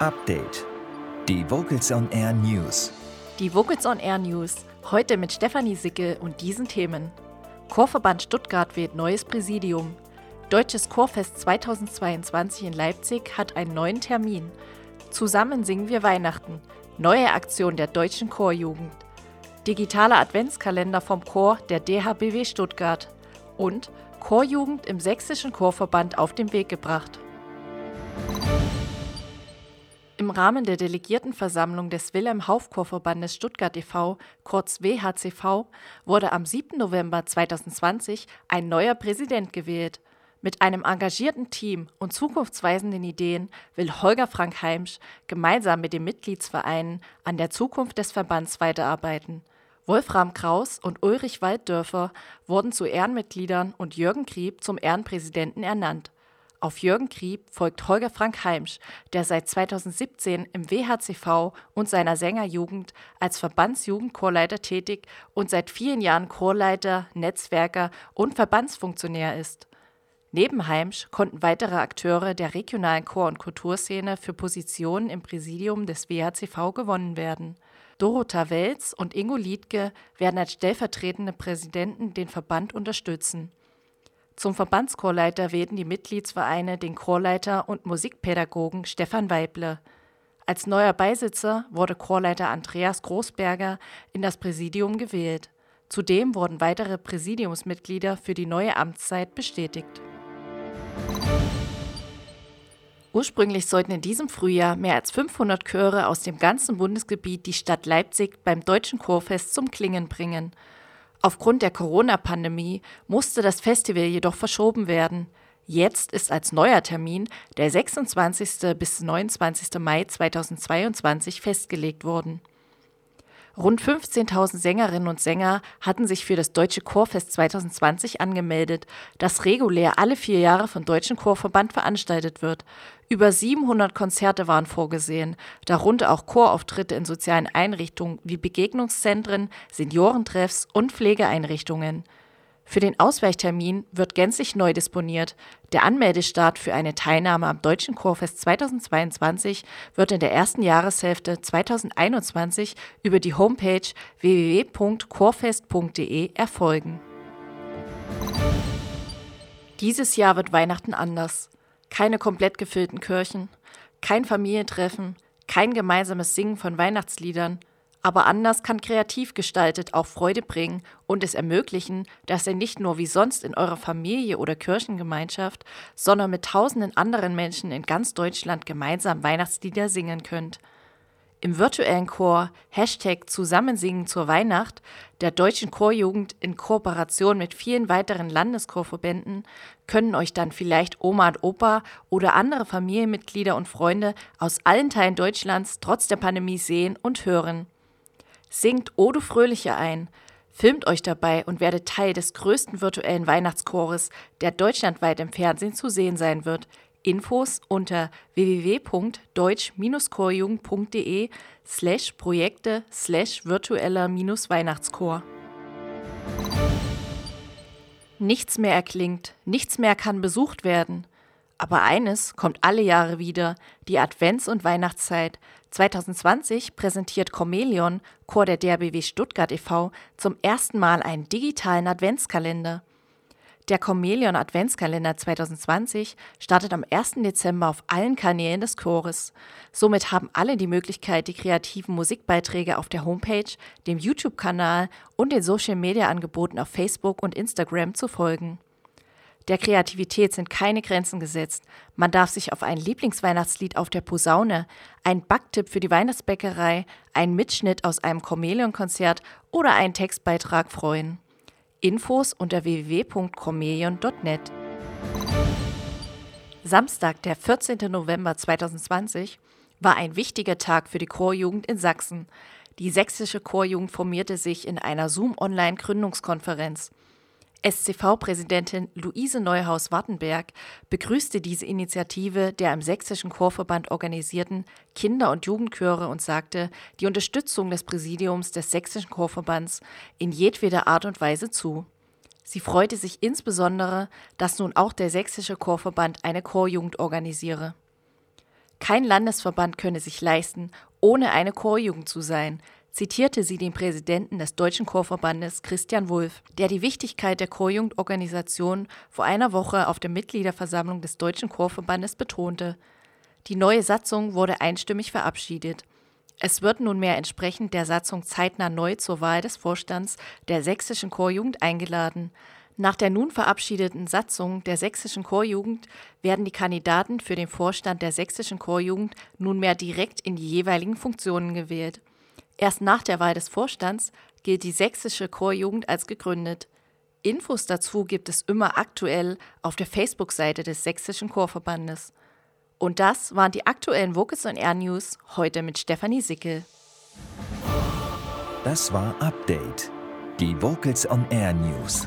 Update. Die Vocals on Air News. Die Vocals on Air News. Heute mit Stefanie Sicke und diesen Themen. Chorverband Stuttgart wählt neues Präsidium. Deutsches Chorfest 2022 in Leipzig hat einen neuen Termin. Zusammen singen wir Weihnachten. Neue Aktion der deutschen Chorjugend. Digitaler Adventskalender vom Chor der DHBW Stuttgart. Und Chorjugend im Sächsischen Chorverband auf den Weg gebracht. Im Rahmen der Delegiertenversammlung des Wilhelm Hauff Chorverbandes Stuttgart e.V., kurz WHCV, wurde am 7. November 2020 ein neuer Präsident gewählt. Mit einem engagierten Team und zukunftsweisenden Ideen will Holger Frank Heimsch gemeinsam mit den Mitgliedsvereinen an der Zukunft des Verbands weiterarbeiten. Wolfram Kraus und Ulrich Walddörfer wurden zu Ehrenmitgliedern und Jürgen Krieb zum Ehrenpräsidenten ernannt. Auf Jürgen Krieb folgt Holger Frank Heimsch, der seit 2017 im WHCV und seiner Sängerjugend als Verbandsjugendchorleiter tätig und seit vielen Jahren Chorleiter, Netzwerker und Verbandsfunktionär ist. Neben Heimsch konnten weitere Akteure der regionalen Chor- und Kulturszene für Positionen im Präsidium des WHCV gewonnen werden. Dorota Welz und Ingo Liedke werden als stellvertretende Präsidenten den Verband unterstützen. Zum Verbandschorleiter wählten die Mitgliedsvereine den Chorleiter und Musikpädagogen Stefan Weible. Als neuer Beisitzer wurde Chorleiter Andreas Großberger in das Präsidium gewählt. Zudem wurden weitere Präsidiumsmitglieder für die neue Amtszeit bestätigt. Ursprünglich sollten in diesem Frühjahr mehr als 500 Chöre aus dem ganzen Bundesgebiet die Stadt Leipzig beim Deutschen Chorfest zum Klingen bringen. Aufgrund der Corona-Pandemie musste das Festival jedoch verschoben werden. Jetzt ist als neuer Termin der 26. bis 29. Mai 2022 festgelegt worden. Rund 15.000 Sängerinnen und Sänger hatten sich für das Deutsche Chorfest 2020 angemeldet, das regulär alle vier Jahre vom Deutschen Chorverband veranstaltet wird. Über 700 Konzerte waren vorgesehen, darunter auch Chorauftritte in sozialen Einrichtungen wie Begegnungszentren, Seniorentreffs und Pflegeeinrichtungen. Für den Ausweichtermin wird gänzlich neu disponiert. Der Anmeldestart für eine Teilnahme am Deutschen Chorfest 2022 wird in der ersten Jahreshälfte 2021 über die Homepage www.chorfest.de erfolgen. Dieses Jahr wird Weihnachten anders. Keine komplett gefüllten Kirchen, kein Familientreffen, kein gemeinsames Singen von Weihnachtsliedern, aber anders kann kreativ gestaltet auch Freude bringen und es ermöglichen, dass ihr nicht nur wie sonst in eurer Familie oder Kirchengemeinschaft, sondern mit tausenden anderen Menschen in ganz Deutschland gemeinsam Weihnachtslieder singen könnt. Im virtuellen Chor Hashtag Zusammensingen zur Weihnacht der Deutschen Chorjugend in Kooperation mit vielen weiteren Landeschorverbänden können euch dann vielleicht Oma und Opa oder andere Familienmitglieder und Freunde aus allen Teilen Deutschlands trotz der Pandemie sehen und hören. Singt O du Fröhliche ein, filmt euch dabei und werdet Teil des größten virtuellen Weihnachtschores, der deutschlandweit im Fernsehen zu sehen sein wird. Infos unter www.deutsch-chorjugend.de slash Projekte slash virtueller Weihnachtschor. Nichts mehr erklingt, nichts mehr kann besucht werden. Aber eines kommt alle Jahre wieder, die Advents- und Weihnachtszeit. 2020 präsentiert Chomeleon, Chor der DRBW Stuttgart e.V., zum ersten Mal einen digitalen Adventskalender. Der Chomeleon Adventskalender 2020 startet am 1. Dezember auf allen Kanälen des Chores. Somit haben alle die Möglichkeit, die kreativen Musikbeiträge auf der Homepage, dem YouTube-Kanal und den Social-Media-Angeboten auf Facebook und Instagram zu folgen. Der Kreativität sind keine Grenzen gesetzt. Man darf sich auf ein Lieblingsweihnachtslied auf der Posaune, ein Backtipp für die Weihnachtsbäckerei, einen Mitschnitt aus einem Chamäleon-Konzert oder einen Textbeitrag freuen. Infos unter www.chameleon.net. Samstag, der 14. November 2020, war ein wichtiger Tag für die Chorjugend in Sachsen. Die sächsische Chorjugend formierte sich in einer Zoom-Online-Gründungskonferenz. SCV-Präsidentin Luise Neuhaus-Wartenberg begrüßte diese Initiative der im Sächsischen Chorverband organisierten Kinder- und Jugendchöre und sagte die Unterstützung des Präsidiums des Sächsischen Chorverbands in jedweder Art und Weise zu. Sie freute sich insbesondere, dass nun auch der Sächsische Chorverband eine Chorjugend organisiere. Kein Landesverband könne sich leisten, ohne eine Chorjugend zu sein, zitierte sie den Präsidenten des Deutschen Chorverbandes Christian Wulff, der die Wichtigkeit der Chorjugendorganisation vor einer Woche auf der Mitgliederversammlung des Deutschen Chorverbandes betonte. Die neue Satzung wurde einstimmig verabschiedet. Es wird nunmehr entsprechend der Satzung zeitnah neu zur Wahl des Vorstands der sächsischen Chorjugend eingeladen. Nach der nun verabschiedeten Satzung der sächsischen Chorjugend werden die Kandidaten für den Vorstand der sächsischen Chorjugend nunmehr direkt in die jeweiligen Funktionen gewählt. Erst nach der Wahl des Vorstands gilt die sächsische Chorjugend als gegründet. Infos dazu gibt es immer aktuell auf der Facebook-Seite des Sächsischen Chorverbandes. Und das waren die aktuellen Vocals on Air News heute mit Stefanie Sickel. Das war Update. Die Vocals on Air News.